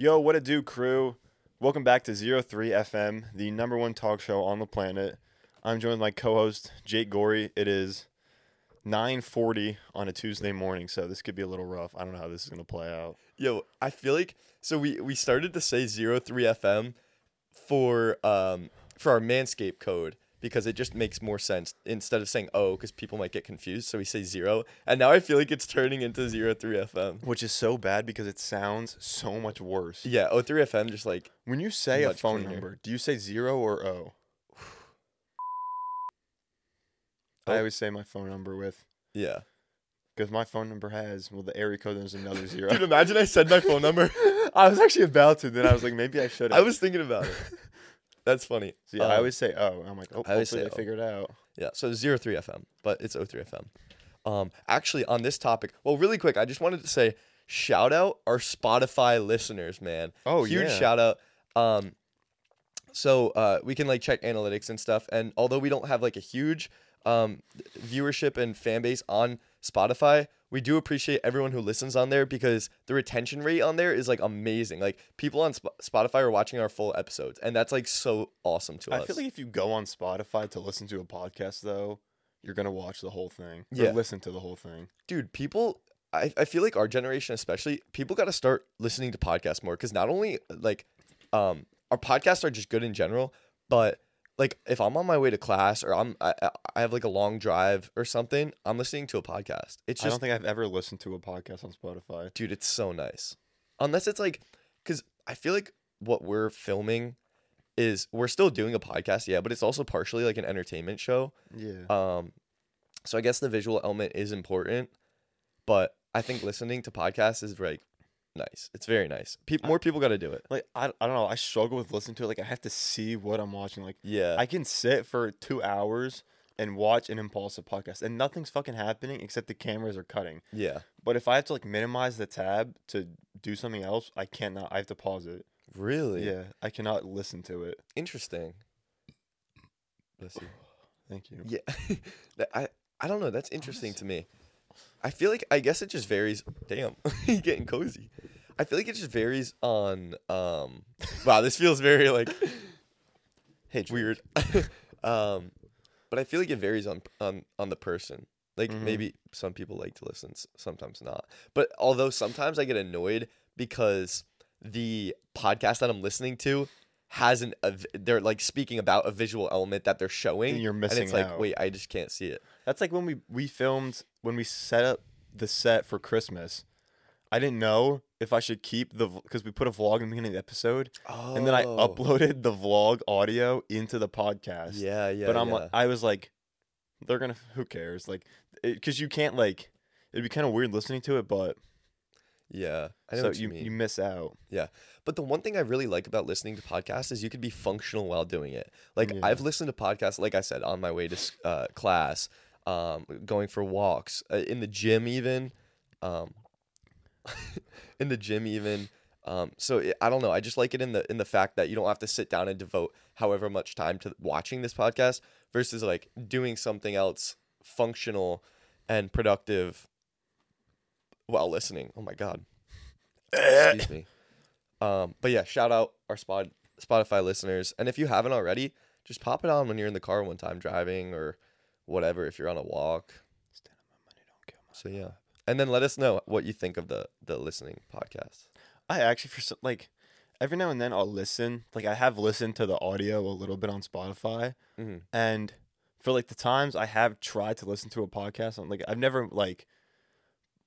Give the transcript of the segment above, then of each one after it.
Yo, what it do, crew? Welcome back to Zero Three FM, the number one talk show on the planet. I'm joined by co-host Jake Gorey. It is 9:40 on a Tuesday morning, so this could be a little rough. I don't know how this is gonna play out. Yo, I feel like so we we started to say zero three FM for um for our Manscaped code because it just makes more sense instead of saying oh because people might get confused. So we say zero, and now I feel like it's turning into zero three FM. Which is so bad because it sounds so much worse. Yeah, oh three FM just like When you say a phone cleaner. number, do you say zero or O? I Oh. always say my phone number with yeah. because my phone number has well the area code. There's another zero. Dude, imagine I said my phone number. I was actually about to. Then I was like, maybe I should. I was thinking about it. That's funny. Yeah, I Um, always say oh. I'm like, oh, I always hopefully say they O. figured it out. Yeah, so zero three FM, but it's 03 FM. Um, actually, on this topic, well, really quick, I just wanted to say shout out our Spotify listeners, man. Oh, yeah. huge yeah. shout out. Um, so uh, we can like check analytics and stuff, and although we don't have like a huge um viewership and fan base on Spotify, we do appreciate everyone who listens on there because the retention rate on there is like amazing. Like people on Sp- Spotify are watching our full episodes, and that's like so awesome to I us. I feel like if you go on Spotify to listen to a podcast, though, you're gonna watch the whole thing. Yeah. Or listen to the whole thing. dude, people I, I feel like our generation especially, people gotta start listening to podcasts more because not only like um our podcasts are just good in general, but like if I'm on my way to class or I'm I, I- have like a long drive or something, I'm listening to a podcast. It's just I don't think I've ever listened to a podcast on Spotify. dude, it's so nice. Unless it's like because I feel like what we're filming is we're still doing a podcast, yeah, but it's also partially like an entertainment show. Yeah. Um, so I guess the visual element is important, but I think listening to podcasts is like nice. It's very nice. Pe- more people got to do it. like I, I don't know. I struggle with listening to it. Like I have to see what I'm watching. Like Yeah, I can sit for two hours and watch an Impaulsive podcast, and nothing's fucking happening except the cameras are cutting. yeah, But if I have to like minimize the tab to do something else, I cannot. I have to pause it. really. Yeah, I cannot listen to it. interesting. Bless you. Thank you. Yeah, That- I I don't know. That's interesting to me. I feel like I guess it just varies. Damn, you getting cozy. I feel like it just varies on. Um, wow, this feels very like Hey, weird. um, but I feel like it varies on on on the person. Like Mhm. maybe some people like to listen, sometimes not. But although sometimes I get annoyed because the podcast that I'm listening to has an a they're like speaking about a visual element that they're showing, And you're and missing it's like, out. wait, I just can't see it. That's like when we we filmed when we set up the set for Christmas. I didn't know if I should keep the because we put a vlog in the beginning of the episode, Oh, and then I oh. uploaded the vlog audio into the podcast. Yeah, yeah. but I'm yeah. like, I was like, they're gonna who cares like because you can't like it'd be kind of weird listening to it, but yeah, I know so you, you you miss out. Yeah, but the one thing I really like about listening to podcasts is you could be functional while doing it. Like Yeah. I've listened to podcasts, like I said, on my way to uh, class, um, going for walks, uh, in the gym, even, um, in the gym, even. Um, so it, I don't know. I just like it in the in the fact that you don't have to sit down and devote however much time to watching this podcast versus like doing something else functional and productive while listening. Oh my god. Excuse me. Um, but yeah, shout out our spot Spotify listeners. And if you haven't already, just pop it on when you're in the car one time driving or whatever if you're on a walk. So yeah. And then let us know what you think of the the listening podcast. I actually for some, like every now and then I'll listen. Like I have listened to the audio a little bit on Spotify, Mhm. and for like the times I have tried to listen to a podcast on like I've never like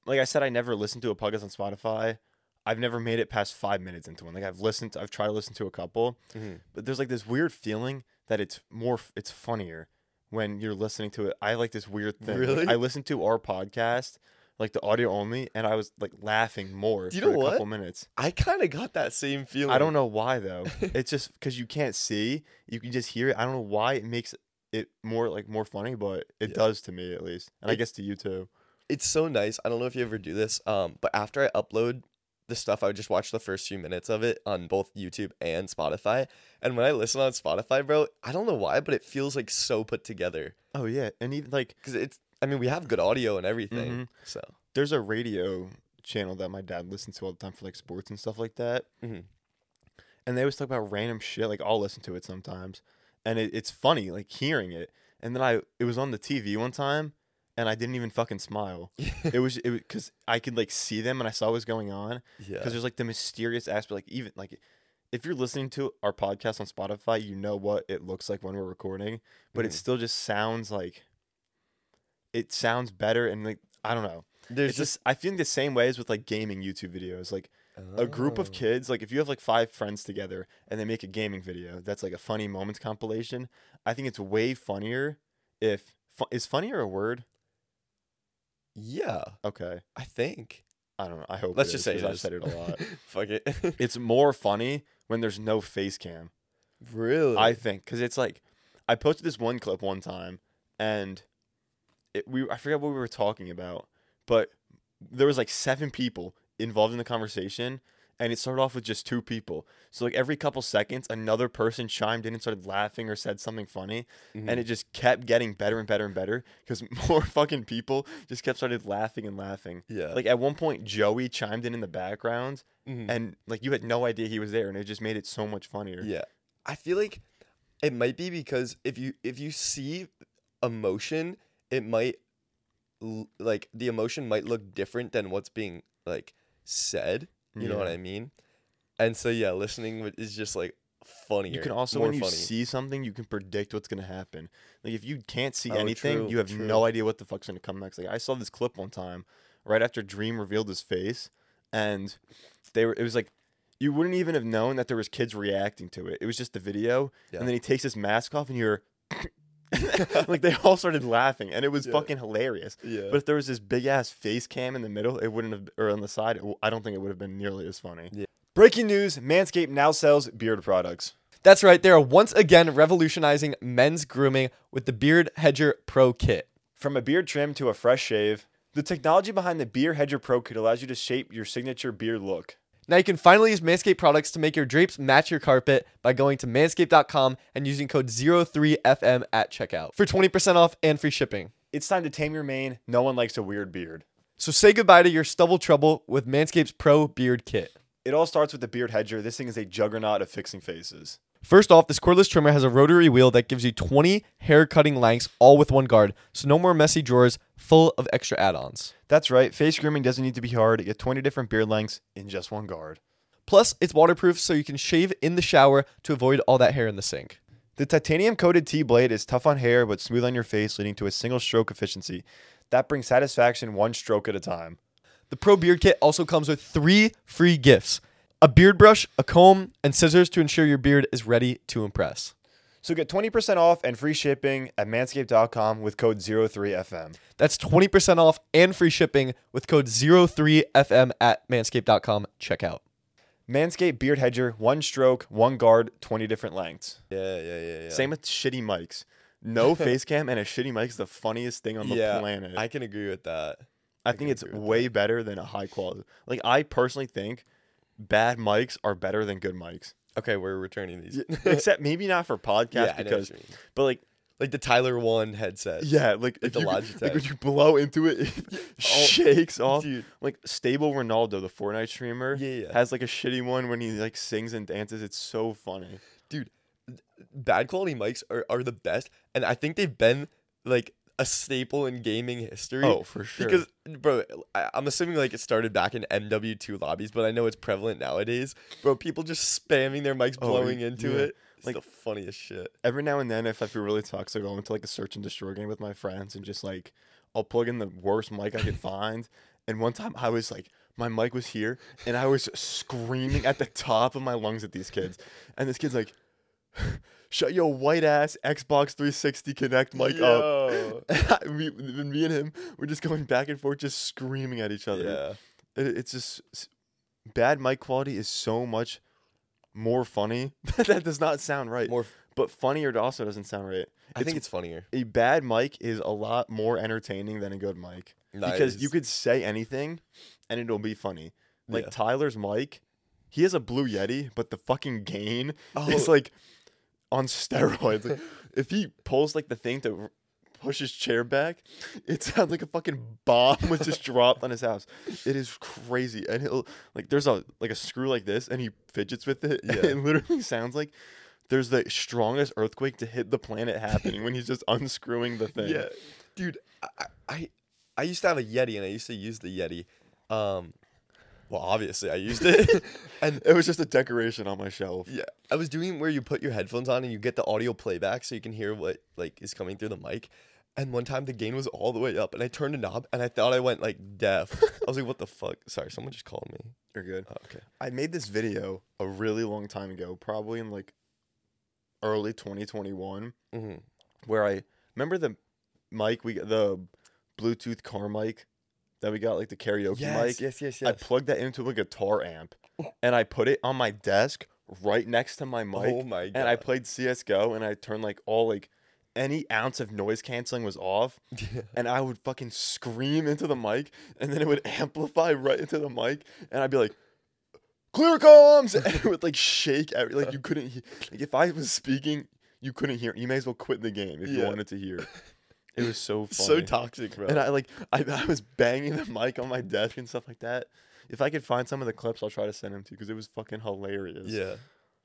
like I said I never listened to a podcast on Spotify. I've never made it past five minutes into one. Like I've listened, to, I've tried to listen to a couple, Mhm. but there's like this weird feeling that it's more, it's funnier when you're listening to it. I like this weird thing. Really? I listened to our podcast, like the audio only, and I was like laughing more you for know a what? couple minutes. I kind of got that same feeling. I don't know why though. it's just because you can't see, you can just hear it. I don't know why it makes it more like more funny, but it Yeah. does to me at least, and I guess to you too. It's so nice. I don't know if you ever do this. Um, but after I upload the stuff, I would just watch the first few minutes of it on both YouTube and Spotify. And when I listen on Spotify, bro, I don't know why, but it feels like so put together. Oh yeah, and even like Because it's, I mean, we have good audio and everything. Mhm. So there's a radio channel that my dad listens to all the time for like sports and stuff like that. Mhm. And they always talk about random shit. Like I'll listen to it sometimes, and it, it's funny like hearing it. And then I it was on the TV one time, and I didn't even fucking smile. it was it because I could like see them and I saw what was going on. yeah. Because there's like the mysterious aspect. Like even like if you're listening to our podcast on Spotify, you know what it looks like when we're recording, but it Mhm. still just sounds like it sounds better and like I don't know. There's It's just I feel the same way as with like gaming YouTube videos. Like a group of Oh. kids, like if you have like five friends together and they make a gaming video, that's like a funny moments compilation. I think it's way funnier if fu- is funnier a word? Yeah, Okay, I think. I don't know. I hope. Let's it just is, say 'cause it I've is. said it a lot. Fuck it. it's more funny when there's no face cam. really? I think because it's like I posted this one clip one time and it, we I forget what we were talking about, but there was like seven people involved in the conversation and it started off with just two people. So like every couple seconds another person chimed in and started laughing or said something funny Mhm. and it just kept getting better and better and better because more fucking people just kept started laughing and laughing. yeah. Like at one point Joey chimed in in the background Mhm. and like you had no idea he was there and it just made it so much funnier. Yeah. I feel like it might be because if you if you see emotion, it might like the emotion might look different than what's being like said. You know what I mean? And so yeah, listening is just like funnier. You can also when you funny. see something, you can predict what's gonna happen. Like if you can't see Oh, anything, true, you have true. no idea what the fuck's gonna come next. Like I saw this clip one time, right after Dream revealed his face, and they were. It was like you wouldn't even have known that there was kids reacting to it. It was just the video, Yeah. and then he takes his mask off, and you're like they all started laughing, and it was Yeah. fucking hilarious. yeah. But if there was this big ass face cam in the middle, it wouldn't have, or on the side, it w- I don't think it would have been nearly as funny. Yeah. Breaking news: Manscaped now sells beard products. That's right. They are once again revolutionizing men's grooming with the Beard Hedger Pro Kit. From a beard trim to a fresh shave, the technology behind the Beard Hedger Pro Kit allows you to shape your signature beard look. Now you can finally use Manscaped products to make your drapes match your carpet by going to manscaped.com and using code 03FM at checkout for 20% off and free shipping. It's time to tame your mane. No one likes a weird beard. So say goodbye to your stubble trouble with Manscaped's Pro Beard Kit. It all starts with the Beard Hedger. This thing is a juggernaut of fixing faces. First off, this cordless trimmer has a rotary wheel that gives you 20 hair cutting lengths all with one guard, so no more messy drawers full of extra add-ons. That's right, face grooming doesn't need to be hard. Get 20 different beard lengths in just one guard. Plus, it's waterproof so you can shave in the shower to avoid all that hair in the sink. The titanium coated T blade is tough on hair but smooth on your face, leading to a single stroke efficiency. That brings satisfaction one stroke at a time. The Pro Beard Kit also comes with three free gifts a beard brush, a comb, and scissors to ensure your beard is ready to impress. So get 20% off and free shipping at manscaped.com with code 03FM. That's 20% off and free shipping with code 03FM at manscaped.com. Checkout. Manscaped Beard Hedger, one stroke, one guard, 20 different lengths. Yeah, yeah, yeah, yeah. Same with shitty mics. No face cam and a shitty mic is the funniest thing on the Yeah, planet. I, I can agree with that. I think it's agree with way better than a high quality. Like I personally think bad mics are better than good mics. Okay, we're returning these. Except maybe not for podcasts yeah, I know what because you mean. but like like the Tyler1 headset. yeah, like, if the you, like when you blow into it, it oh, shakes off. dude. Like Stable Ronaldo, the Fortnite streamer, Yeah, yeah. has like a shitty one when he like sings and dances. It's so funny. Dude, bad quality mics are, are the best, and I think they've been like a staple in gaming history. Oh, for sure. Because, bro, I, I'm assuming like it started back in MW2 lobbies, but I know it's prevalent nowadays. Bro, people just spamming their mics, Oh, blowing into yeah. it. It's Like- the funniest shit. every now and then, if I feel really toxic, I'll go into like a search and destroy game with my friends and just like I'll plug in the worst mic I could find. And one time I was like, my mic was here, and I was screaming at the top of my lungs at these kids, and this kid's like, "Shut your white ass Xbox 360 Kinect mic up." And we, me and him, we're just going back and forth, just screaming at each other. Yeah. It- it's just bad mic quality is so much more funny. that does not sound right. More, But funnier also doesn't sound right. I think it's funnier. a bad mic is a lot more entertaining than a good mic because you could say anything and it'll be funny. Like Yeah. Tyler's mic, he has a Blue Yeti, but the fucking gain oh. is Oh. like on steroids. Like, if he pulls like the thing to push his chair back, it sounds like a fucking bomb was just dropped on his house. It is crazy, and he'll like there's a like a screw like this, and he fidgets with it. and Yeah. it literally sounds like there's the strongest earthquake to hit the planet happening when he's just unscrewing the thing. Yeah, dude, I- I I used to have a Yeti and I used to use the Yeti. Um, well, obviously I used it, and It was just a decoration on my shelf. yeah, I was doing where you put your headphones on and you get the audio playback so you can hear what like is coming through the mic. And one time the gain was all the way up, and I turned a knob and I thought I went like deaf. I was like, "What the fuck?" Sorry, someone just called me. You're good. Oh, okay. I made this video a really long time ago, probably in like early 2021, hmm where I remember the mic we the Bluetooth car mic that we got like the karaoke mic. yes, yes, yes. I plugged that into a guitar amp oh. and I put it on my desk right next to my mic oh my god! and I played CS:GO and I turned like all like any ounce of noise canceling was off and I would fucking scream into the mic and then it would amplify right into the mic and I'd be like clear comms and it would like shake every like you couldn't he- like if I was speaking you couldn't hear you may as well quit the game if you wanted to hear it was so funny so toxic, bro. and I like I, I was banging the mic on my desk and stuff like that if I could find some of the clips I'll try to send them to you because it was fucking hilarious yeah,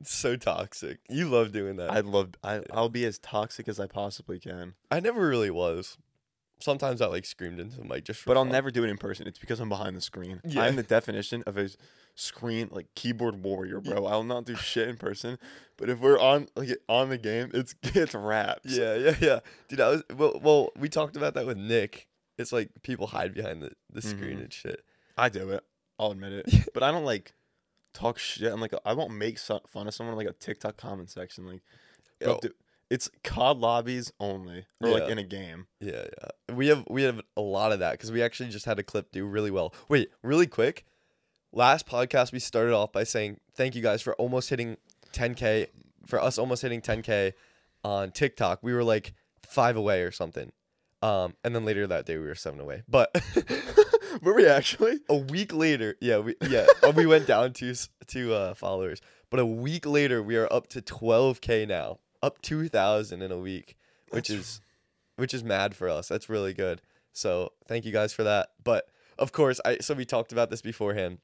so toxic. You love doing that. I'd love I, I'll be as toxic as I possibly can I never really was. Sometimes I like screamed into the mic just for But I'll fun. never do it in person. It's because I'm behind the screen. Yeah. I'm the definition of a screen like keyboard warrior, bro. I'll not do shit in person. But if we're on like on the game, it's it's raps. Yeah, yeah, yeah. Dude, I was well, well, we talked about that with Nick. It's like people hide behind the, the screen Mhm. and shit. I do it. I'll admit it. but I don't like talk shit. I'm like I won't make fun of someone like a TikTok comment section. Like, Bro. Do- it's COD lobbies only, or like Yeah. in a game. Yeah, yeah. We have we have a lot of that because we actually just had a clip do really well. Wait, really quick. Last podcast we started off by saying thank you guys for almost hitting 10k for us almost hitting 10k on TikTok. We were like five away or something. Um, and then later that day we were seven away. But Were we actually? a week later, yeah, we yeah, uh, we went down to s- to uh, followers. But a week later, we are up to 12k now, up 2,000 in a week, which That's- is which is mad for us. That's really good. So thank you guys for that. But of course, I so we talked about this beforehand.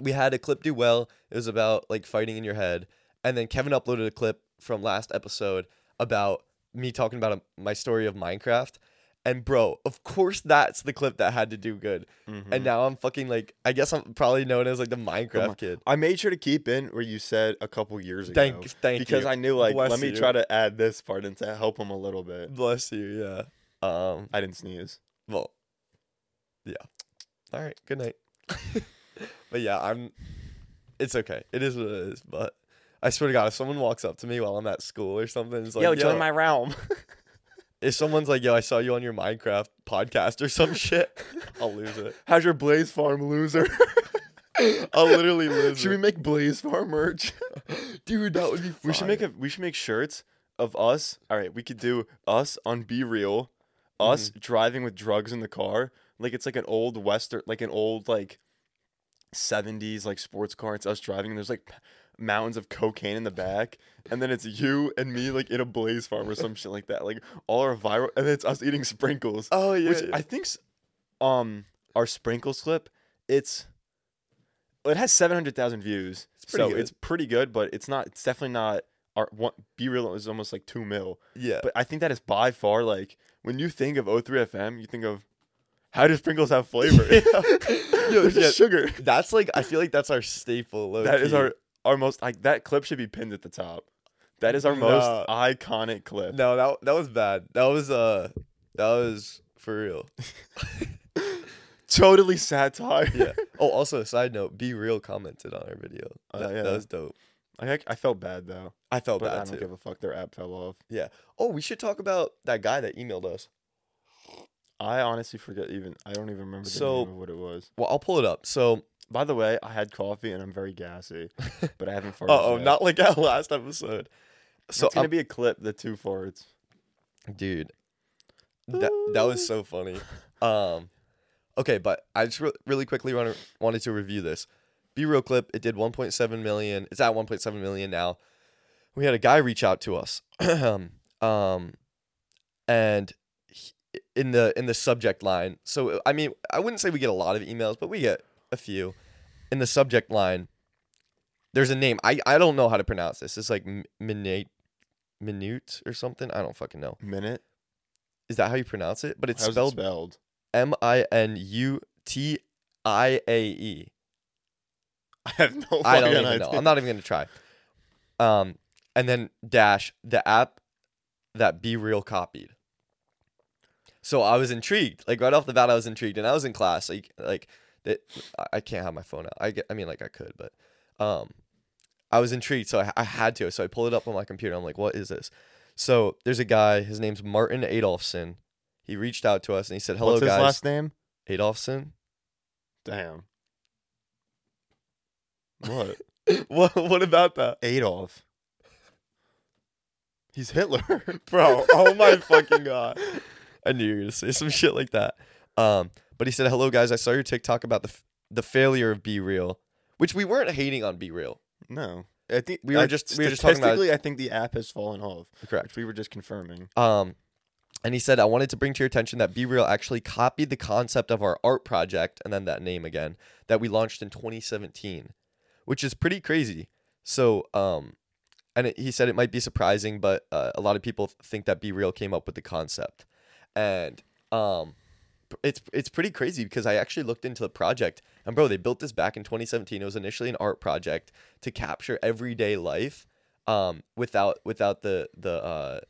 We had a clip do well. It was about like fighting in your head, and then Kevin uploaded a clip from last episode about me talking about a, my story of Minecraft. And bro, of course that's the clip that had to do good. Mhm. And now I'm fucking like I guess I'm probably known as like the Minecraft Mi- kid. I made sure to keep in where you said a couple years ago. Thank thank you because you. I knew like Bless let me you. try to add this part in to help him a little bit. Bless you, yeah. Um I didn't sneeze. well yeah. All right, good night. but yeah, I'm it's okay. It is what it is, but I swear to God, if someone walks up to me while I'm at school or something, it's like, Yo, yo, join my realm. if someone's like, yo, I saw you on your Minecraft podcast or some shit, I'll lose it. How's your Blaze Farm loser? I'll literally lose should we make Blaze Farm merch? Dude, that would be we should make a we should make shirts of us. All right, we could do us on Be Real, us mm-hmm. driving with drugs in the car. Like it's like an old western, like an old like 70s like sports car. It's us driving and there's like mountains of cocaine in the back. And then it's you and me like in a blaze farm or some shit like that. Like all our viral and it's us eating sprinkles. Oh yeah. which yeah. I think um our sprinkles clip, it's it has 700,000 views. It's pretty so good. it's pretty good, but it's not it's definitely not our one Be Real is almost like 2 mil. yeah. But I think that is by far like when you think of O3 FM, you think of how do sprinkles have flavor? Yo, They're just yeah, sugar. That's like I feel like that's our staple. That is key. our our most like that clip should be pinned at the top. That is our most iconic clip. No, that that was bad. That was uh that was for real. Totally satire. Yeah. Oh, also a side note, be real commented on our video. Oh, That, yeah. that was dope. I I felt bad though. I felt But I bad don't too. give a fuck. Their app fell off. Yeah. Oh, we should talk about that guy that emailed us. I honestly forget even. I don't even remember the So- name of what it was. Well, I'll pull it up. So, By the way, I had coffee and I'm very gassy, but I haven't farted. uh oh, yet. not like our last episode. So, it's gonna I'm- be a clip. The two farts. dude, that that was so funny. Um, okay, but I just re- really quickly wanna, wanted to review this. Be real clip. It did 1.7 million. It's at 1.7 million now. We had a guy reach out to us, um, and in the in the subject line. So I mean, I wouldn't say we get a lot of emails, but we get a few. In the subject line, there's a name. I I don't know how to pronounce this. It's like minute minute or something. I don't fucking know. Minute. Is that how you pronounce it? But it's How's it spelled spelled? M I N U T I A E. I have no I don't even know. idea. I'm not even gonna try. Um, and then dash the app that Be Real copied. So I was intrigued. Like right off the bat, I was intrigued, and I was in class. Like like that. I- can't have my phone out. I get. I mean, like I could, but um, I was intrigued, so I, I had to. So I pulled it up on my computer. I'm like, what is this? So there's a guy. His name's Martin Adolphson. He reached out to us and he said, "Hello, What's his guys." last name? Adolphson. Damn. What? what? What about that? Adolf. He's Hitler. bro. Oh my fucking god! I knew you were gonna say some shit like that. Um, but he said, "Hello guys, I saw your TikTok about the f- the failure of Be Real, which we weren't hating on Be Real. no. I think We were I- just- we were just talking about- statistically, I think the app has fallen off, Correct. which we were just confirming. Um, and he said, I wanted to bring to your attention that Be Real actually copied the concept of our art project, and then that name again, that we launched in 2017, which is pretty crazy. So, um, and it, he said it might be surprising, but uh, a lot of people think that Be Real came up with the concept, and um, it's it's pretty crazy because I actually looked into the project, and bro, they built this back in 2017. It was initially an art project to capture everyday life, um, without without the the uh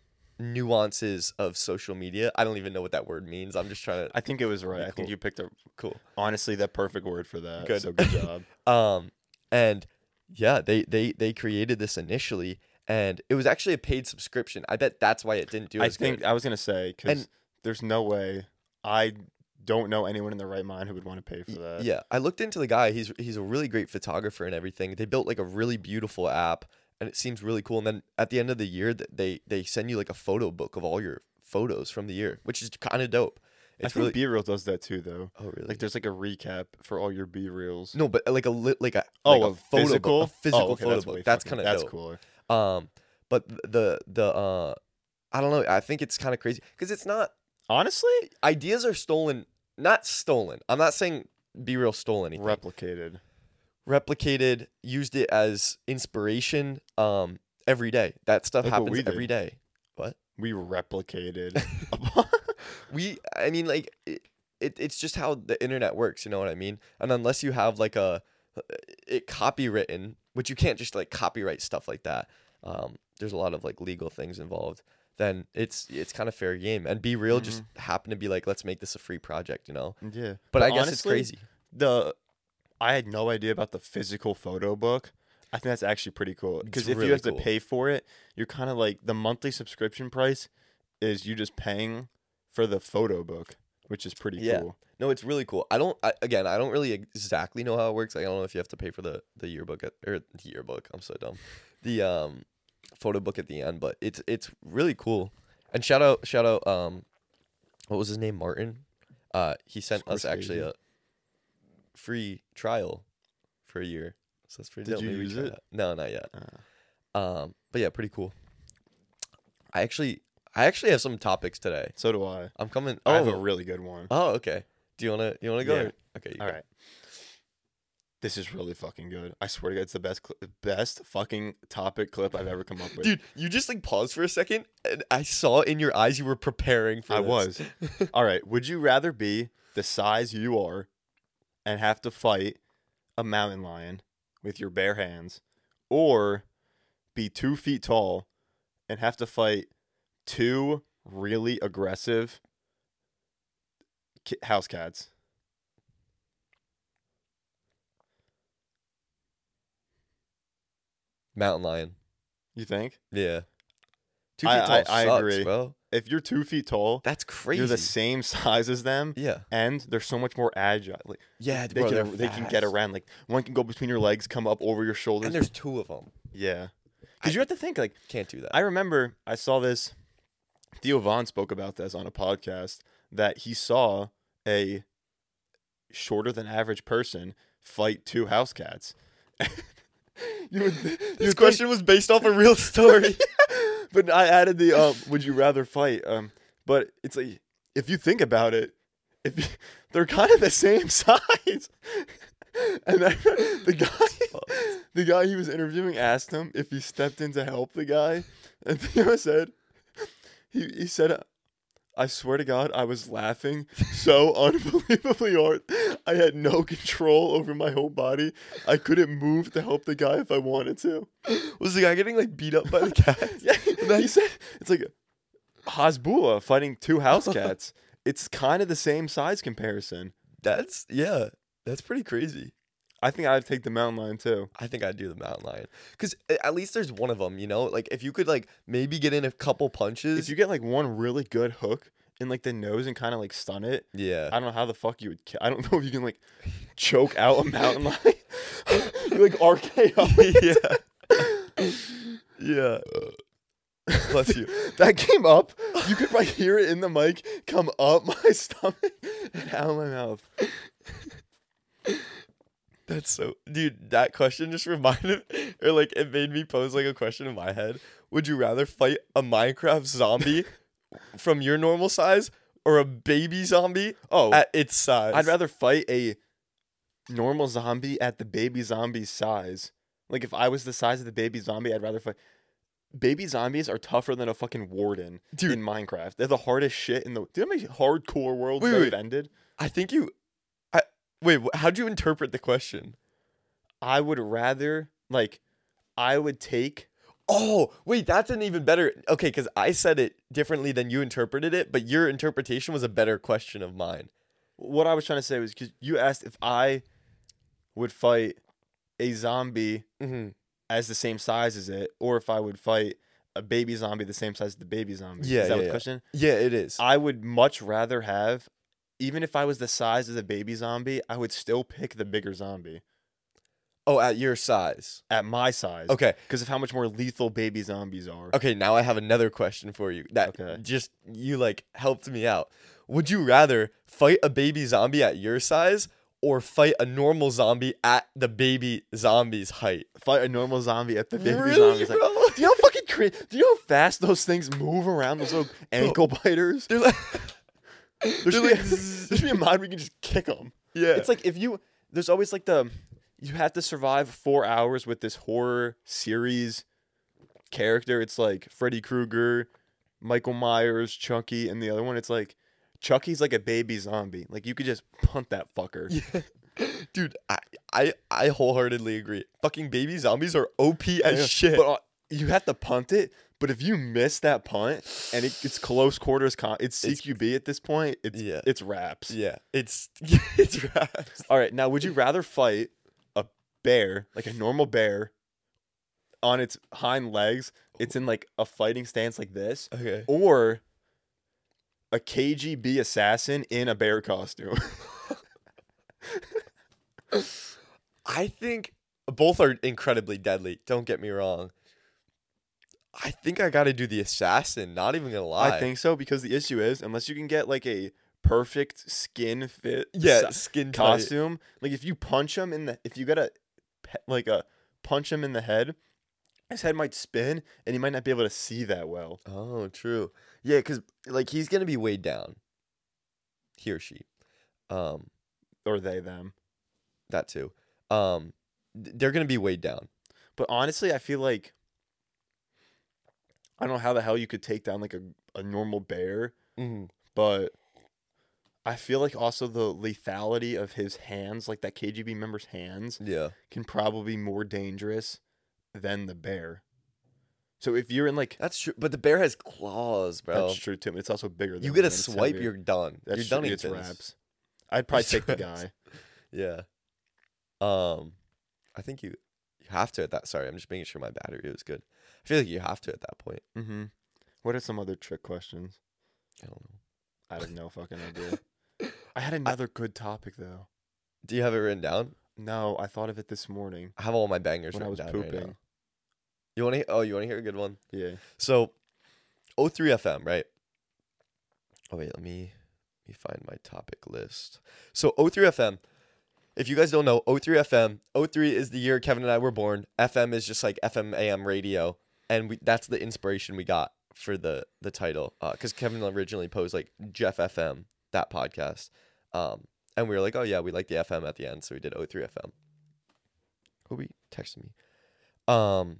nuances of social media. I don't even know what that word means. I'm just trying to I think it was right. I think you picked a cool. honestly the perfect word for that. Good. So good job. Um and yeah, they they they created this initially and it was actually a paid subscription. I bet that's why it didn't do I think good. I was gonna say because there's no way I don't know anyone in their right mind who would want to pay for that. Yeah, I looked into the guy. He's he's a really great photographer and everything. They built like a really beautiful app, and it seems really cool. And then at the end of the year, th- they they send you like a photo book of all your photos from the year, which is kind of dope. I It's think really B Real does that too, though. oh really Like there's like a recap for all your B Reels. no, but like a lit like a Oh, like a, photo physical, book, a physical oh, okay, photo that's book. That's kind of that's dope. cooler. Um, but the the uh, I don't know. I think it's kind of crazy because it's not Honestly, ideas are stolen, not stolen. I'm not saying be real stole anything. replicated. Replicated, used it as inspiration. Um, every day that stuff Like happens we every did. day. What We replicated. we? I mean, like it, it. It's just how the internet works. You know what I mean? And unless you have like a it copywritten, which you can't just like copyright stuff like that. Um, there's a lot of like legal things involved. Then it's it's kind of fair game. And be real, just happened to be like, let's make this a free project, you know. yeah, But, I guess it's crazy. The I had no idea about the physical photo book. I think that's actually pretty cool because if really you have cool. to pay for it, you're kind of like the monthly subscription price is you just paying for the photo book, which is pretty Yeah. cool. No, it's really cool. I don't. I, again, I don't really exactly know how it works. I don't know if you have to pay for the the yearbook at, or the yearbook. I'm so dumb. The um photo book at the end, but it's it's really cool. And shout out shout out um what was his name Martin? Uh, he sent us actually a free trial for a year. So that's pretty Did dope. you Maybe use it? that. No, not yet. Uh, Um, but yeah, pretty cool. I actually I actually have some topics today. so do I. I'm coming. I have a oh, really good one. oh, okay. Do you wanna you wanna go? Yeah. or- Okay. you All go. right. This is really fucking good. I swear to God, it's the best, cl- best fucking topic clip I've ever come up with. Dude, you just like paused for a second, and I saw in your eyes you were preparing for. I this. was. All right. Would you rather be the size you are and have to fight a mountain lion with your bare hands, or be two feet tall and have to fight two really aggressive ki- house cats? Mountain lion. You think? Yeah. Two I- feet tall I- I sucks, agree. bro. If you're two feet tall, That's crazy. you're the same size as them, yeah. and they're so much more agile. Like, Yeah, they bro, can they're can get around. Like one can go between your legs, come up over your shoulders. And there's two of them. yeah, because you have to think like Can't do that. I remember I saw this. Theo Von spoke about this on a podcast that he saw a shorter than average person fight two house cats. you would, you this would question was based off a real story. think, but I added the um, "Would you rather fight?" Um, but it's like if you think about it, if you, they're kind of the same size. and the guy, the guy he was interviewing asked him if he stepped in to help the guy, and Theo said, he he said, I swear to God, I was laughing so unbelievably hard. I had no control over my whole body. I couldn't move to help the guy if I wanted to. Was the guy getting like beat up by the cat? Yeah, he said it's like Hasbulla fighting two house cats. it's kind of the same size comparison. That's yeah. That's pretty crazy. I think I'd take the mountain lion too. I think I'd do the mountain lion because at least there's one of them. You know, like if you could like maybe get in a couple punches. If you get like one really good hook in like the nose and kind of like stun it, yeah, I don't know how the fuck you would. Ki- I don't know if you can like choke out a mountain lion. you like RKO. yeah, yeah. Bless you. that came up. You could like hear it in the mic come up my stomach and out of my mouth. That's so, dude. That question just reminded, or like, it made me pose like a question in my head. Would you rather fight a Minecraft zombie from your normal size or a baby zombie Oh, at its size? I'd rather fight a normal zombie at the baby zombie's size. Like if I was the size of the baby zombie, I'd rather fight. Baby zombies are tougher than a fucking warden Dude. in Minecraft. They're the hardest shit in the. Do you know how many hardcore worlds Wait, that wait. have ended? I think you. Wait. How'd you interpret the question? I would rather like, I would take. Oh, wait, that's an even better. Okay, because I said it differently than you interpreted it, but your interpretation was a better question of mine. What I was trying to say was because you asked if I would fight a zombie Mm-hmm. as the same size as it, or if I would fight a baby zombie the same size as the baby zombie. Yeah, Is that yeah, what the yeah. question? Yeah, it is. I would much rather have, even if I was the size of the baby zombie, I would still pick the bigger zombie oh, at your size. at my size. Okay. Because of how much more lethal baby zombies are. Okay, now I have another question for you. That Okay. just you like helped me out. Would you rather fight a baby zombie at your size or fight a normal zombie at the baby zombie's height? Fight a normal zombie at the baby zombies. Like, bro? do you know how fucking cra- Do you know how fast those things move around? Those little ankle biters. They're like, There should, be, like there should be a mod where you can just kick them. yeah. It's like if you there's always like the you have to survive four hours with this horror series character. It's like Freddy Krueger, Michael Myers, Chucky, and the other one. It's like Chucky's like a baby zombie. Like you could just punt that fucker. Yeah. Dude, I, I I wholeheartedly agree. Fucking baby zombies are OP as Yeah, shit. But uh, you have to punt it. But if you miss that punt and it, it's close quarters, con- it's It's- CQB at this point. It's Yeah. it's wraps. yeah, it's it's raps. All right, now would you rather fight a bear, like a normal bear, on its hind legs? It's in like a fighting stance like this, Okay. or a KGB assassin in a bear costume? I think both are incredibly deadly. Don't get me wrong. I think I got to do the assassin. Not even gonna lie. I think so because the issue is unless you can get like a perfect skin fit yeah, skin tight. costume, like if you punch him in the if you got a like a punch him in the head, his head might spin and he might not be able to see that well. Oh, true. Yeah, because like he's gonna be weighed down. He or she. Um, Or they them. that too. Um, th- they're gonna be weighed down. But honestly, I feel like I don't know how the hell you could take down like a, a normal bear, Mm-hmm. but I feel like also the lethality of his hands, like that KGB member's hands, Yeah. can probably be more dangerous than the bear. So if you're in like That's true. But the bear has claws, bro. that's true too. It's also bigger. Than You get a swipe, you're done. That's you're true, done. It's wraps. I'd probably take the guy. Yeah. Um, I think you you have to at that. Sorry, I'm just making sure my battery was good. I feel like you have to at that point. Mm-hmm. What are some other trick questions? I don't know. I have no fucking idea. I had another good topic though. Do you have it written down? No, I thought of it this morning I have all my bangers when I was down right pooping. You want to? Oh, you want to hear a good one? Yeah. So, O3 FM, right? Oh wait, let me let me find my topic list. So O3 FM. If you guys don't know, O3 FM, O3 is the year Kevin and I were born. FM is just like FM AM radio, and we, that's the inspiration we got for the the title because Kevin originally posed like Jeff FM that podcast, um, and we were like, oh yeah, we like the FM at the end, so we did O3 FM. Obi texted me, um,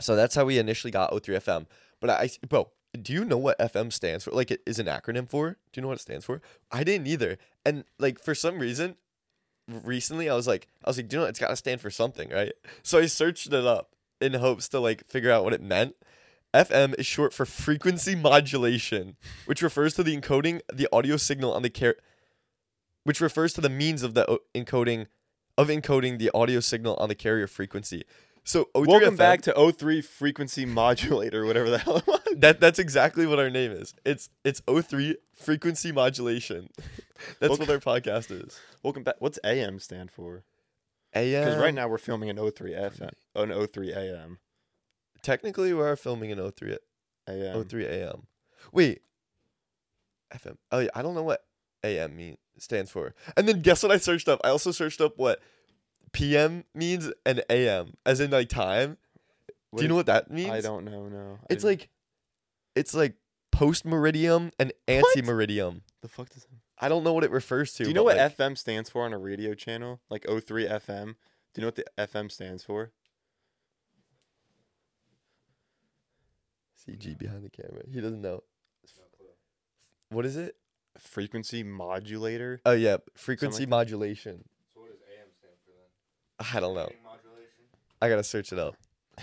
so that's how we initially got O3 FM. But I, bro, do you know what FM stands for? Like, it is an acronym for? Do you know what it stands for? I didn't either. And like for some reason, recently I was like, I was like, do you know it's got to stand for something, right? So I searched it up in hopes to like figure out what it meant. FM is short for frequency modulation, which refers to the encoding the audio signal on the car- which refers to the means of the o- encoding of encoding the audio signal on the carrier frequency. So O3 Welcome FM back to O3 frequency modulator, whatever the hell it was. that that's exactly what our name is. It's it's O3 frequency modulation. that's what our podcast is. Welcome back. What's AM stand for? AM. Because right now we're filming an O3 FM, an O3 AM. technically we are filming an 03 AM. 03 AM. Wait. FM. Oh yeah, I don't know what AM mean stands for. And then guess what I searched up? I also searched up what PM means and AM as in like time. What Do you know what that means? I don't know. No. It's like it's like post meridiem and ante meridiem. the fuck does. That... I don't know what it refers to. Do you know what like, FM stands for on a radio channel? Like O3 FM. Do you know what the FM stands for? CG behind the camera. He doesn't know. What is it? Frequency modulator. Oh yeah, frequency like- modulation. So what does AM stand for then? I don't know. Modulation. I gotta search it up.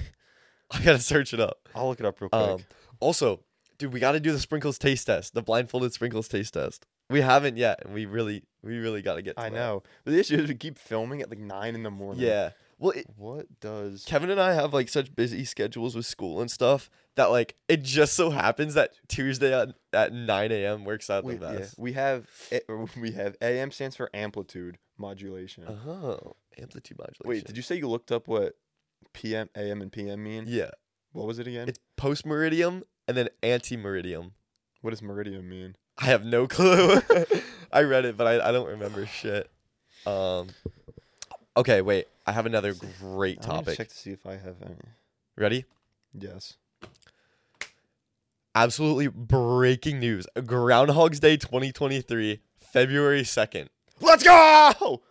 I gotta search it up. I'll look it up real quick. Um, also, dude, we got to do the sprinkles taste test, the blindfolded sprinkles taste test. We haven't yet, and we really, we really got to get. To I that. know. But the issue is we keep filming at like nine in the morning. Yeah. Well, it, What does Kevin and I have like such busy schedules with school and stuff that like it just so happens that Tuesday at, at nine a.m. works out the yeah, best. we have A- or we have AM stands for amplitude modulation. Oh, amplitude modulation. Wait, did you say you looked up what PM, AM, and PM mean? Yeah, What was it again? it's post meridiem and then ante meridiem. what does meridian mean? I have no clue. I read it, but I, I don't remember shit. Um. Okay, wait. I have another great I'm gonna topic. check to see if I have any. Ready? Yes. Absolutely breaking news. Groundhog's Day 2023, February 2nd. Let's go.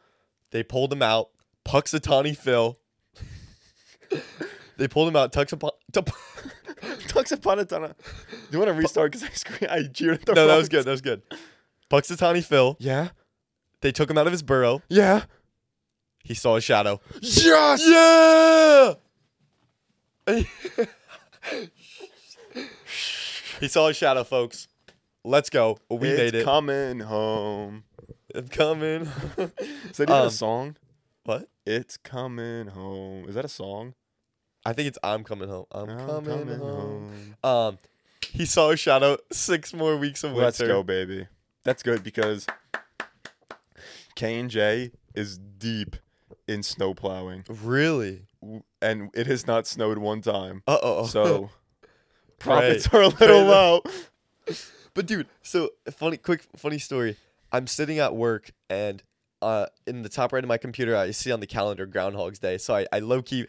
They pulled him out. Punxsutawney Phil. they pulled him out. Tux upon a ton of. Do you want to restart? Because I screen. I cheered at the no, that was good. That was good. Punxsutawney Phil. Yeah. They took him out of his burrow. Yeah. He saw a shadow. Yes. Yeah. he saw a shadow, folks. Let's go. We it's made it. coming home. it's coming. Is that even Um, a song? what? It's coming home. Is that a song? I think it's I'm coming home. I'm, I'm coming, home. Um, he saw a shadow. Six more weeks of winter. Let's go, baby. That's good because K and J is deep in snow plowing, Really? And it has not snowed one time. Uh oh. So profits are a little low. But dude, so funny, quick, funny story. I'm sitting at work and uh, in the top right of my computer, I see on the calendar Groundhog's Day. So I, I low key,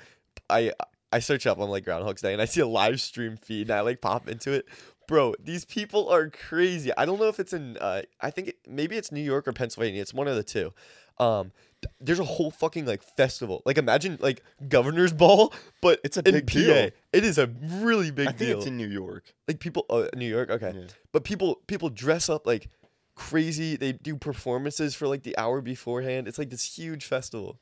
I, I search up on like Groundhog's Day and I see a live stream feed and I like pop into it. Bro, these people are crazy. I don't know if it's in, uh, I think it, maybe it's New York or Pennsylvania. It's one of the two. Um, th- there's a whole fucking like festival. Like imagine like Governor's Ball, but It's a in big PA. deal. It is a really big I think deal it's in New York. like people uh, New York okay Yeah. but people people dress up like crazy they do performances for like the hour beforehand it's like this huge festival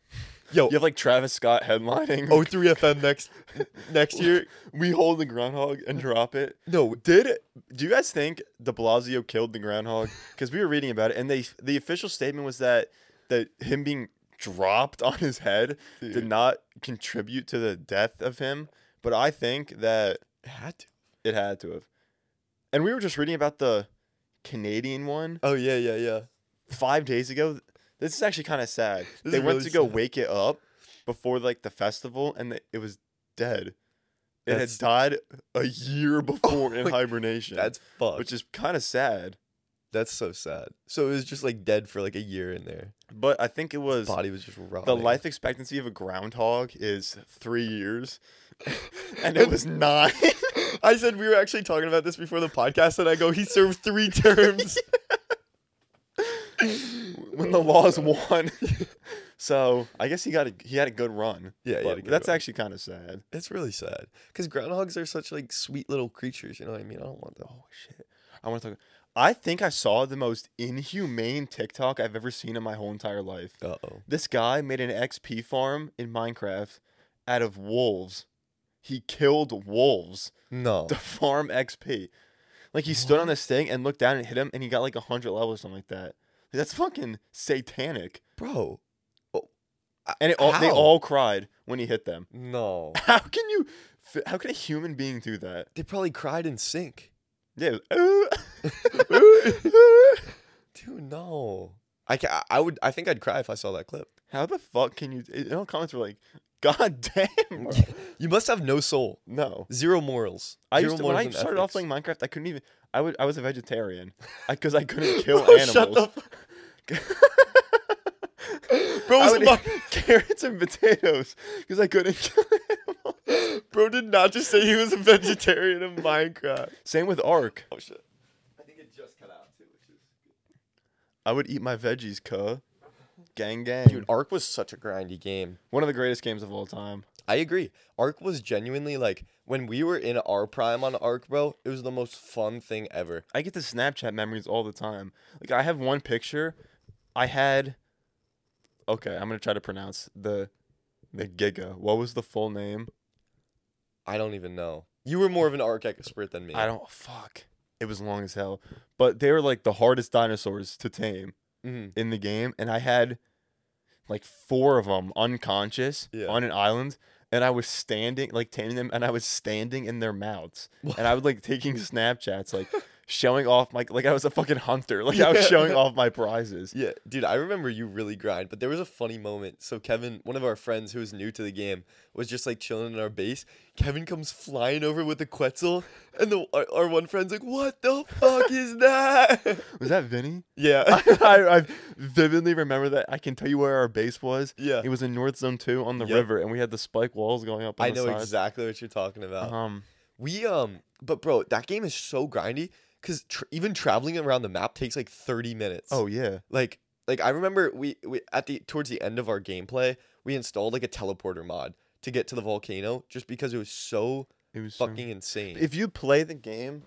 yo You have like Travis Scott headlining. oh 3fm next next year we hold the groundhog and drop it. no Did it? Do you guys think De Blasio killed the groundhog? Because we were reading about it, and they the official statement was that that him being dropped on his head did not contribute to the death of him. But I think that it had to it had to have. And we were just reading about the Canadian one oh yeah yeah yeah five days ago. This is actually kind of sad. This they went really to go sad. wake it up before like the festival, and the, it was dead. It That's- had died a year oh before in hibernation. that's fucked which is kind of sad. that's so sad so it was just like dead for like a year in there But I think it his was body was just rotting the life expectancy of a groundhog is three years. and it was nine. I said we were actually talking about this before the podcast, and I go, he served three terms. When the laws won. so I guess he got a he had a good run. Yeah, he had but a good that's run. actually kind of sad. It's really sad because groundhogs are such like sweet little creatures. You know what I mean? I don't want them. Oh shit! I want to talk. I think I saw the most inhumane TikTok I've ever seen in my whole entire life. Uh oh. This guy made an XP farm in Minecraft out of wolves. He killed wolves No. to farm XP. Like he stood on this thing and looked down and hit him, and he got like hundred levels or something like that. That's fucking satanic. Bro. Oh, uh, And it all, they How? all cried when he hit them. No. How can you? fi- How can a human being do that? They probably cried in sync. Yeah. Dude, no. I ca I would. I think I'd cry if I saw that clip. How the fuck can you? Know, comments were like, "God damn." bro." You must have no soul, No, zero morals. I Zero used to, when I morals and started off ethics. playing Minecraft, I couldn't even. I would. I was a vegetarian because I couldn't kill oh, Bro, animals. shut the Bro, I was would a eat carrots and potatoes because I couldn't kill animals. Bro did not just say he was a vegetarian in Minecraft. Same with Ark. Oh shit. I think it just cut out too, which is I would eat my veggies, cuh. Gang, gang. Dude, Ark was such a grindy game. One of the greatest games of all time. I agree. Ark was genuinely like when we were in our prime on Ark, bro. It was the most fun thing ever. I get the Snapchat memories all the time. Like I have one picture. I had. Okay, I'm gonna try to pronounce the, the Giga. What was the full name? I don't even know. You were more of an Ark expert than me. I don't. Fuck. It was long as hell. But they were like the hardest dinosaurs to tame Mhm. in the game, and I had like four of them unconscious Yeah. on an island, and I was standing like taming them, and I was standing in their mouths, and I was like taking Snapchats, like showing off my like I was a fucking hunter, like I was showing off my prizes. Yeah, dude, I remember you really grind, but there was a funny moment. So Kevin, one of our friends who was new to the game, was just like chilling in our base. Kevin comes flying over with a Quetzal, and the our, our one friend's like, "What the fuck is that?" Was that Vinny? yeah, I, I vividly remember that. I can tell you where our base was. yeah. It was in North Zone Two on the Yep. river, and we had the spike walls going up. On I know sides. exactly what you're talking about. Um, We um, but bro, that game is so grindy because tr- even traveling around the map takes like 30 minutes. oh yeah, like like I remember we, we at the towards the end of our gameplay, we installed like a teleporter mod to get to the volcano just because it was so it was so- fucking insane. If you play the game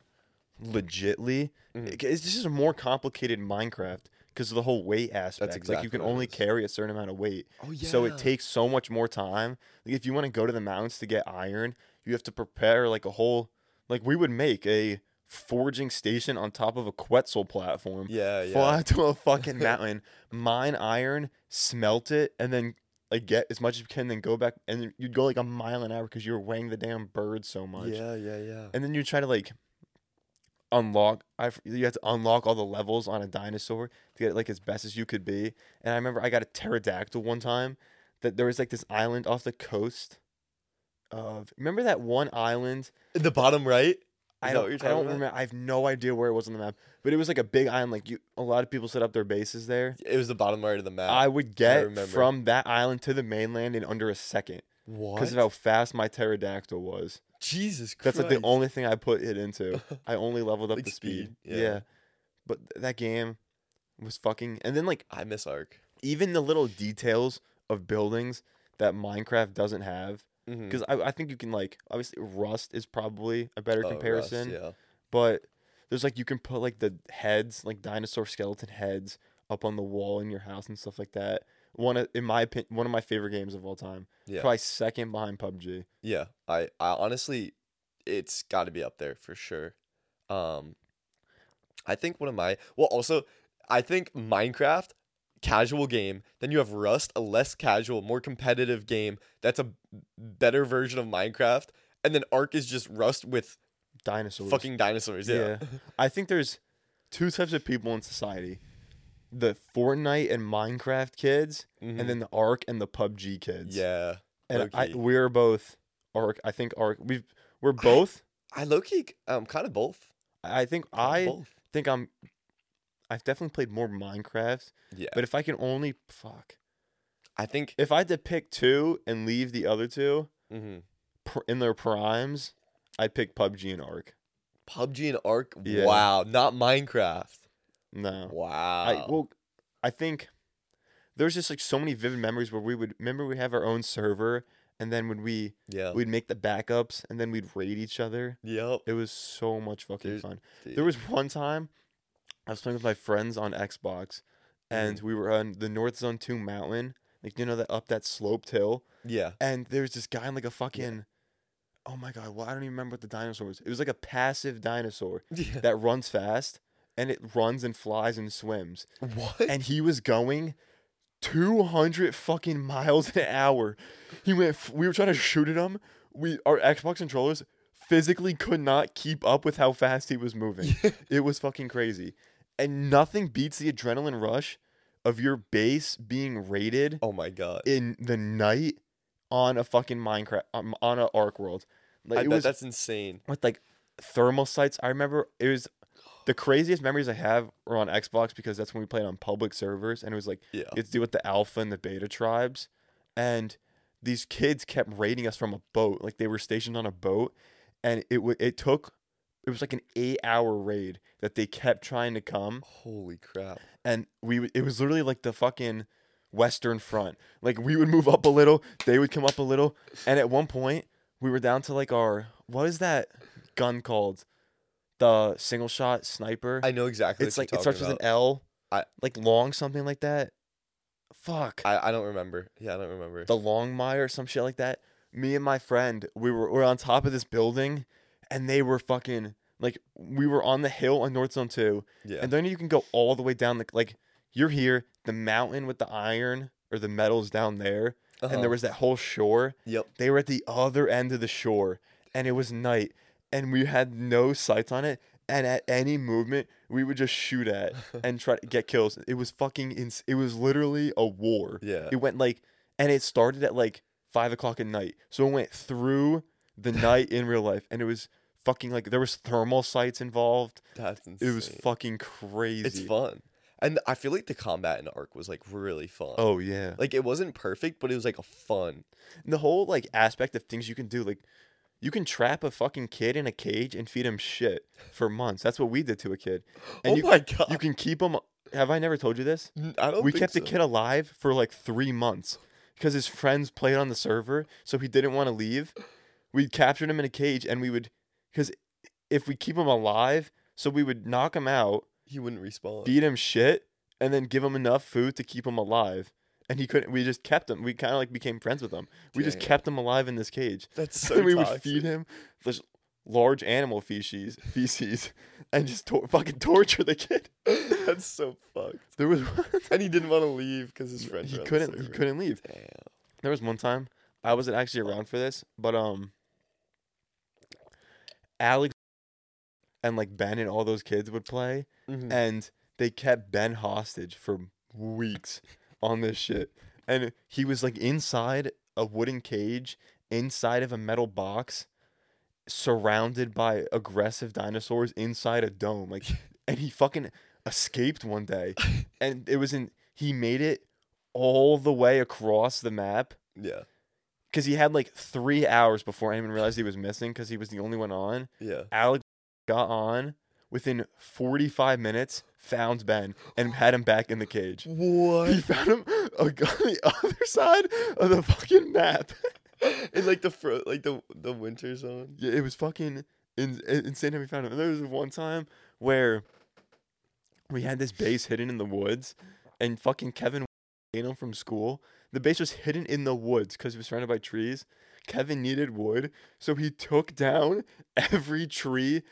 legitly, Mhm. it- it's just a more complicated Minecraft because of the whole weight aspect. like exactly you can only carry a certain amount of weight, oh yeah. so it takes so much more time. Like if you want to go to the mountains to get iron, you have to prepare like a whole. Like we would make a forging station on top of a Quetzal platform. yeah, yeah. Fly to a fucking mountain, mine iron, smelt it, and then like get as much as you can, then go back, and you'd go like a mile an hour because you were weighing the damn bird so much Yeah, yeah, yeah. and then you try to like unlock I you have to unlock all the levels on a dinosaur to get it like as best as you could be. And I remember I got a pterodactyl one time that there was like this island off the coast of remember that one island the bottom right. I don't, I don't about? remember I have no idea where it was on the map but it was like a big island like you a lot of people set up their bases there It was the bottom right of the map. I would get remember. from that island to the mainland in under a second what? because of how fast my pterodactyl was Jesus Christ! That's like the only thing I put it into. I only leveled up Like the speed. speed, Yeah. yeah. But th- that game was fucking and then like I miss Ark. even the little details of buildings that Minecraft doesn't have. Because I, I think you can like obviously Rust is probably a better Oh, Rust, comparison. yeah. But there's like you can put like the heads, like dinosaur skeleton heads, up on the wall in your house and stuff like that. One of, in my opinion, one of my favorite games of all time. Yeah. Probably second behind PUBG. Yeah, I, I honestly, it's got to be up there for sure. Um, I think one of my well, also, I think Minecraft, casual game. Then you have Rust, a less casual, more competitive game. That's a better version of Minecraft. And then Ark is just Rust with Dinosaurs. fucking dinosaurs. Yeah. I think there's two types of people in society: the Fortnite and Minecraft kids, Mhm. and then the Ark and the PUBG kids. yeah. and I, we're both Ark. I think Ark. We've we're both. I low key, um, kind of both. I think I both. think I'm. I've definitely played more Minecraft, Yeah. but if I can only fuck, I think. if I had to pick two and leave the other two, mhm. pr- in their primes, I'd pick PUBG and Ark. PUBG and Ark. Yeah. Wow, not Minecraft. No. Wow. I well, I think there's just like so many vivid memories where we would remember we have our own server, and then when we yeah. we'd make the backups, and then we'd raid each other. Yep. It was so much fucking There's- fun. dude. There was one time I was playing with my friends on Xbox, and Mm-hmm. we were on the North Zone Two mountain, like you know that up that sloped hill, Yeah. and there was this guy in like a fucking. Oh my god! Well, I don't even remember what the dinosaur was. It was like a passive dinosaur Yeah. that runs fast, and it runs and flies and swims What? and he was going 200 fucking miles an hour. He went. f- We were trying to shoot at him. We our Xbox controllers physically could not keep up with how fast he was moving. it was fucking crazy, and nothing beats the adrenaline rush of your base being raided oh my god. in the night on a fucking Minecraft um, on a Ark world. Like I it was that's insane. with like thermal sights. I remember it was the craziest memories I have were on Xbox because that's when we played on public servers and it was like Yeah. it's do with the alpha and the beta tribes and these kids kept raiding us from a boat like they were stationed on a boat and it w- it took it was like an 8 hour raid that they kept trying to come Holy crap. and we it was literally like the fucking western front like we would move up a little they would come up a little and at one point we were down to like our what is that gun called the single shot sniper I know exactly. it's what like it starts talking with an l I- like long something like that fuck. I, I don't remember. Yeah, I don't remember. the Longmire or some shit like that. Me and my friend, we were, we were on top of this building, and they were fucking like we were on the hill on North Zone Two, yeah. and then you can go all the way down the like you're here, the mountain with the iron or the metals down there, Uh-huh. and there was that whole shore. Yep. They were at the other end of the shore, and it was night, and we had no sights on it. And at any movement, we would just shoot at and try to get kills. It was fucking. Ins- it was literally a war. Yeah. It went like, and it started at like five o'clock at night. So it went through the night in real life, and it was fucking like there was thermal sights involved. That's insane. It was fucking crazy. It's fun. And I feel like the combat in Ark was like really fun. Oh yeah, Like it wasn't perfect, but it was like a fun. the whole like aspect of things you can do, like you can trap a fucking kid in a cage and feed him shit for months. That's what we did to a kid. And oh you my god. you can keep him. Have I never told you this? I don't we kept so. the kid alive for like three months because his friends played on the server, so he didn't want to leave. We captured him in a cage, and we would, because if we keep him alive, so we would knock him out, He wouldn't respawn. feed him shit, and then give him enough food to keep him alive. And he couldn't. We just kept him. We kind of like became friends with him. We just Damn. kept him alive in this cage. That's so and we toxic. would feed him this large animal feces, feces, and just tor- fucking torture the kid. That's so fucked. There was And he didn't want to leave because his friends. he were on the couldn't. He couldn't leave. Damn. There was one time I wasn't actually around for this, but um, Alex and like Ben and all those kids would play, Mhm. and they kept Ben hostage for weeks on this shit, and he was like inside a wooden cage, inside of a metal box, surrounded by aggressive dinosaurs inside a dome, like, and he fucking escaped one day, and it was in he made it all the way across the map Yeah. Because he had like three hours before anyone realized he was missing because he was the only one on. Yeah. Alex got on within 45 minutes, found Ben, and had him back in the cage. What? He found him on the other side of the fucking map. in like the fro- like the the winter zone. yeah, it was fucking in- in- insane how we found him. And there was one time where we had this base hidden in the woods, and fucking Kevin came home from school. The base was hidden in the woods because it was surrounded by trees. Kevin needed wood, so he took down every tree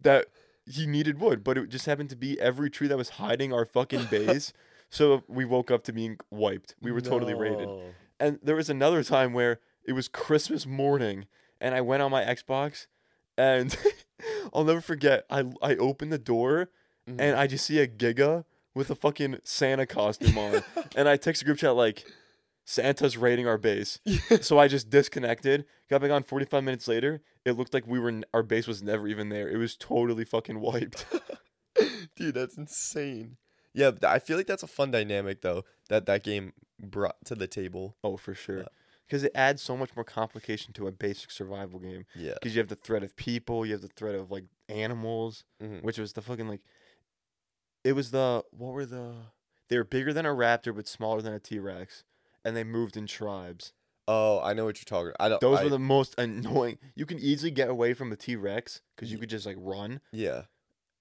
that he needed wood, but it just happened to be every tree that was hiding our fucking base. so we woke up to being wiped. We were totally raided. And there was another time where it was Christmas morning and I went on my Xbox and I'll never forget I I opened the door Mhm. and I just see a Giga with a fucking Santa costume on. and I text a group chat like Santa's raiding our base. so I just disconnected, got back on 45 minutes later. It looked like we were n- our base was never even there. It was totally fucking wiped. Dude, that's insane. Yeah, th- I feel like that's a fun dynamic though that that game brought to the table. oh, for sure. Uh, because it adds so much more complication to a basic survival game. Yeah. Because you have the threat of people, you have the threat of like animals, Mhm. which was the fucking like. It was the what were the? They were bigger than a raptor but smaller than a T Rex, and they moved in tribes. Oh, I know what you're talking. I don't. Those I, were the most annoying. You can easily get away from a T Rex because you could just like run, Yeah.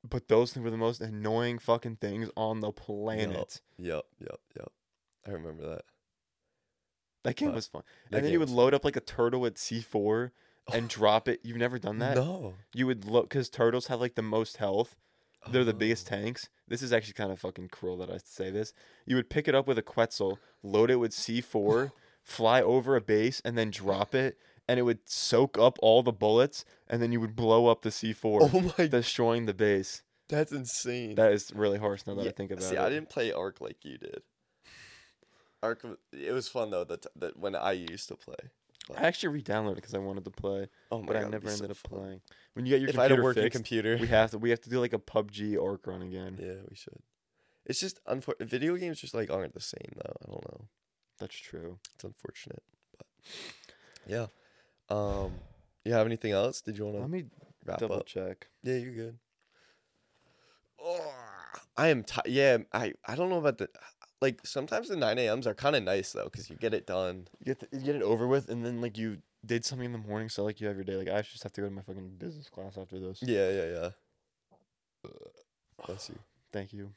but those things were the most annoying fucking things on the planet. Yep. Yep. Yep. I remember that. That game But was fun. and then you would load up like a turtle at C four and drop it. You've never done that? No. You would look because turtles have like the most health. They're the oh. biggest Oh. tanks. This is actually kind of fucking cruel that I say this. You would pick it up with a Quetzal, load it with C4, fly over a base, and then drop it, and it would soak up all the bullets, and then you would blow up the C4, Oh my. destroying the base. That's insane. That is really harsh now that I Yeah, think about it. See, it. I didn't play Ark like you did. Ark, w- it was fun though. That that when I used to play. I actually re-downloaded it because I wanted to play, Oh my but god, I never be so ended up fun. playing. When you get your If I had a computer working fixed, computer, we have to we have to do like a PUBG Ark run again. yeah, we should. It's just unfortunate. Video games just like aren't the same though. I don't know. That's true. It's unfortunate, but yeah. Um, you have anything else? Did you want to? Let me wrap double up? check. Yeah, you're good. Oh, I am tired. Yeah, I I don't know about the like. Sometimes the nine a.m.s are kind of nice though, because you get it done. You get, the, you get it over with, and then like you did something in the morning, so like you have your day. Like I just have to go to my fucking business class after this. Yeah, yeah, yeah. Bless you. Thank you.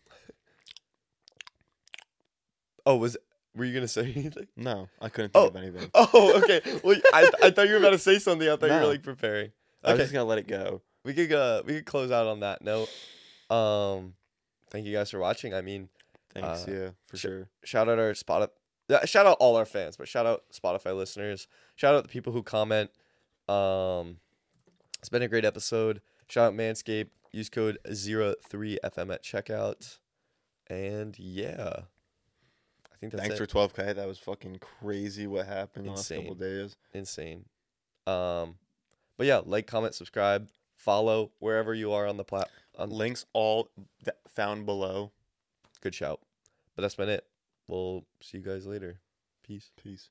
Oh, was were you gonna say anything? No, I couldn't think Oh. of anything. Oh, okay. Well, I, I thought you were about to say something. I thought you were No. like preparing. I was Okay, just gonna let it go. we could uh, we could close out on that note. Um, thank you guys for watching. I mean, Thanks, Uh, yeah, for sh- sure. shout out our Spotify. Yeah, shout out all our fans, but shout out Spotify listeners. Shout out the people who comment. Um, it's been a great episode. Shout out Manscaped. Use code 03FM at checkout. And yeah, I think that's Thanks it. for 12k. That was fucking crazy. What happened the last couple Insane. days? insane. Um, but yeah, like, comment, subscribe, follow wherever you are on the platform. Links all th- found below. Good shout. But that's been it. We'll see you guys later. Peace. Peace.